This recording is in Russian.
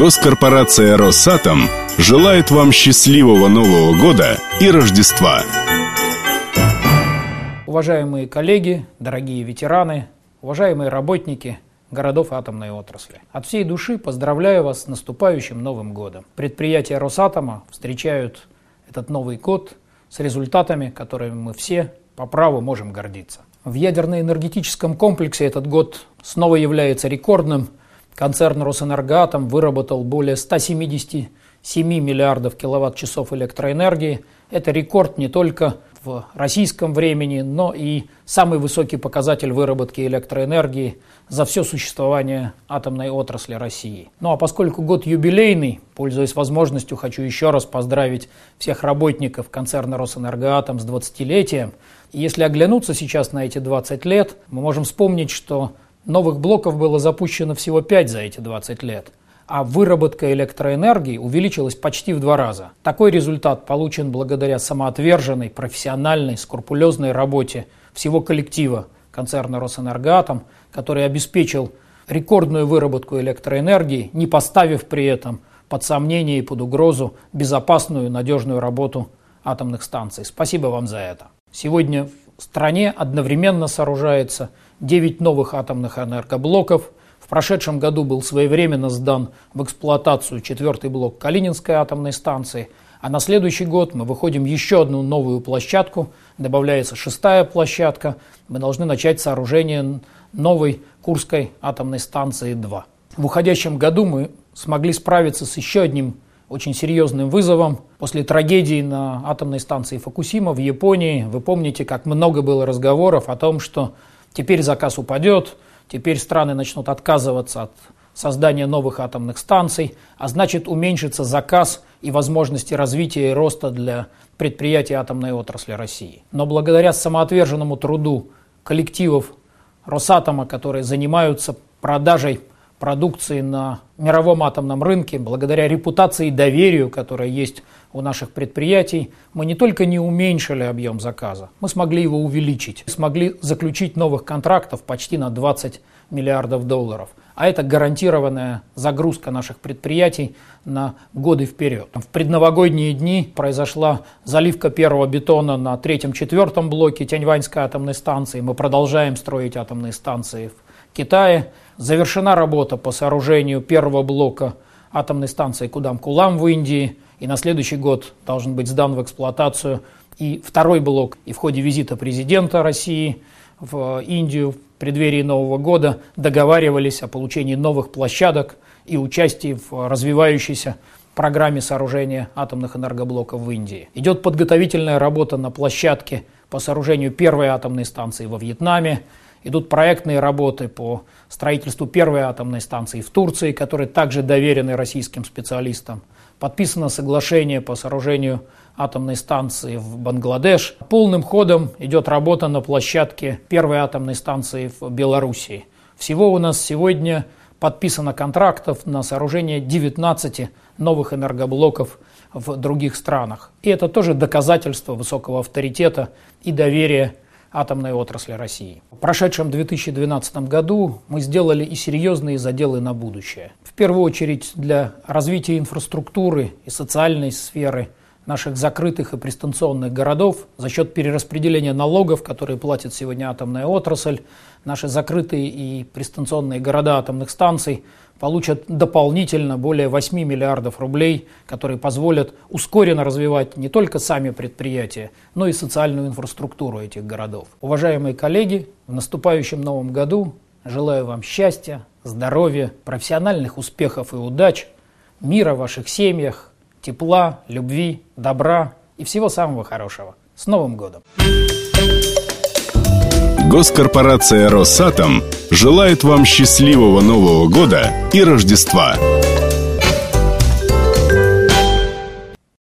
Госкорпорация «Росатом» желает вам счастливого Нового года и Рождества. Уважаемые коллеги, дорогие ветераны, уважаемые работники городов атомной отрасли. От всей души поздравляю вас с наступающим Новым годом. Предприятия Росатома встречают этот Новый год с результатами, которыми мы все по праву можем гордиться. В ядерно-энергетическом комплексе этот год снова является рекордным – Концерн «Росэнергоатом» выработал более 177 миллиардов киловатт-часов электроэнергии. Это рекорд не только в российском времени, но и самый высокий показатель выработки электроэнергии за все существование атомной отрасли России. Ну а поскольку год юбилейный, пользуясь возможностью, хочу еще раз поздравить всех работников концерна «Росэнергоатом» с 20-летием. И если оглянуться сейчас на эти 20 лет, мы можем вспомнить, что Новых блоков было запущено всего 5 за эти 20 лет, а выработка электроэнергии увеличилась почти в два раза. Такой результат получен благодаря самоотверженной, профессиональной, скрупулезной работе всего коллектива концерна «Росэнергоатом», который обеспечил рекордную выработку электроэнергии, не поставив при этом под сомнение и под угрозу безопасную, надежную работу атомных станций. Спасибо вам за это. Сегодня в стране одновременно сооружается 9 новых атомных энергоблоков. В прошедшем году был своевременно сдан в эксплуатацию четвертый блок Калининской атомной станции, а на следующий год мы выходим еще одну новую площадку, добавляется шестая площадка, мы должны начать сооружение новой Курской атомной станции 2. В уходящем году мы смогли справиться с еще одним очень серьезным вызовом. После трагедии на атомной станции Фукусима в Японии, вы помните, как много было разговоров о том, что Теперь заказ упадет, теперь страны начнут отказываться от создания новых атомных станций, а значит уменьшится заказ и возможности развития и роста для предприятий атомной отрасли России. Но благодаря самоотверженному труду коллективов Росатома, которые занимаются продажей продукции на мировом атомном рынке, благодаря репутации и доверию, которое есть у наших предприятий, мы не только не уменьшили объем заказа, мы смогли его увеличить, смогли заключить новых контрактов почти на 20 миллиардов долларов. А это гарантированная загрузка наших предприятий на годы вперед. В предновогодние дни произошла заливка первого бетона на третьем-четвертом блоке Тяньваньской атомной станции. Мы продолжаем строить атомные станции в Китае. Завершена работа по сооружению первого блока атомной станции Кудам-Кулам в Индии. И на следующий год должен быть сдан в эксплуатацию и второй блок. И в ходе визита президента России в Индию в преддверии Нового года договаривались о получении новых площадок и участии в развивающейся программе сооружения атомных энергоблоков в Индии. Идет подготовительная работа на площадке по сооружению первой атомной станции во Вьетнаме. Идут проектные работы по строительству первой атомной станции в Турции, которые также доверены российским специалистам. Подписано соглашение по сооружению атомной станции в Бангладеш. Полным ходом идет работа на площадке первой атомной станции в Белоруссии. Всего у нас сегодня подписано контрактов на сооружение 19 новых энергоблоков в других странах. И это тоже доказательство высокого авторитета и доверия атомной отрасли России. В прошедшем 2012 году мы сделали и серьезные заделы на будущее. В первую очередь для развития инфраструктуры и социальной сферы наших закрытых и пристанционных городов за счет перераспределения налогов, которые платит сегодня атомная отрасль, наши закрытые и пристанционные города атомных станций получат дополнительно более 8 миллиардов рублей, которые позволят ускоренно развивать не только сами предприятия, но и социальную инфраструктуру этих городов. Уважаемые коллеги, в наступающем новом году желаю вам счастья, здоровья, профессиональных успехов и удач, мира в ваших семьях, тепла, любви, добра и всего самого хорошего. С Новым годом! Госкорпорация «Росатом» желает вам счастливого Нового года и Рождества!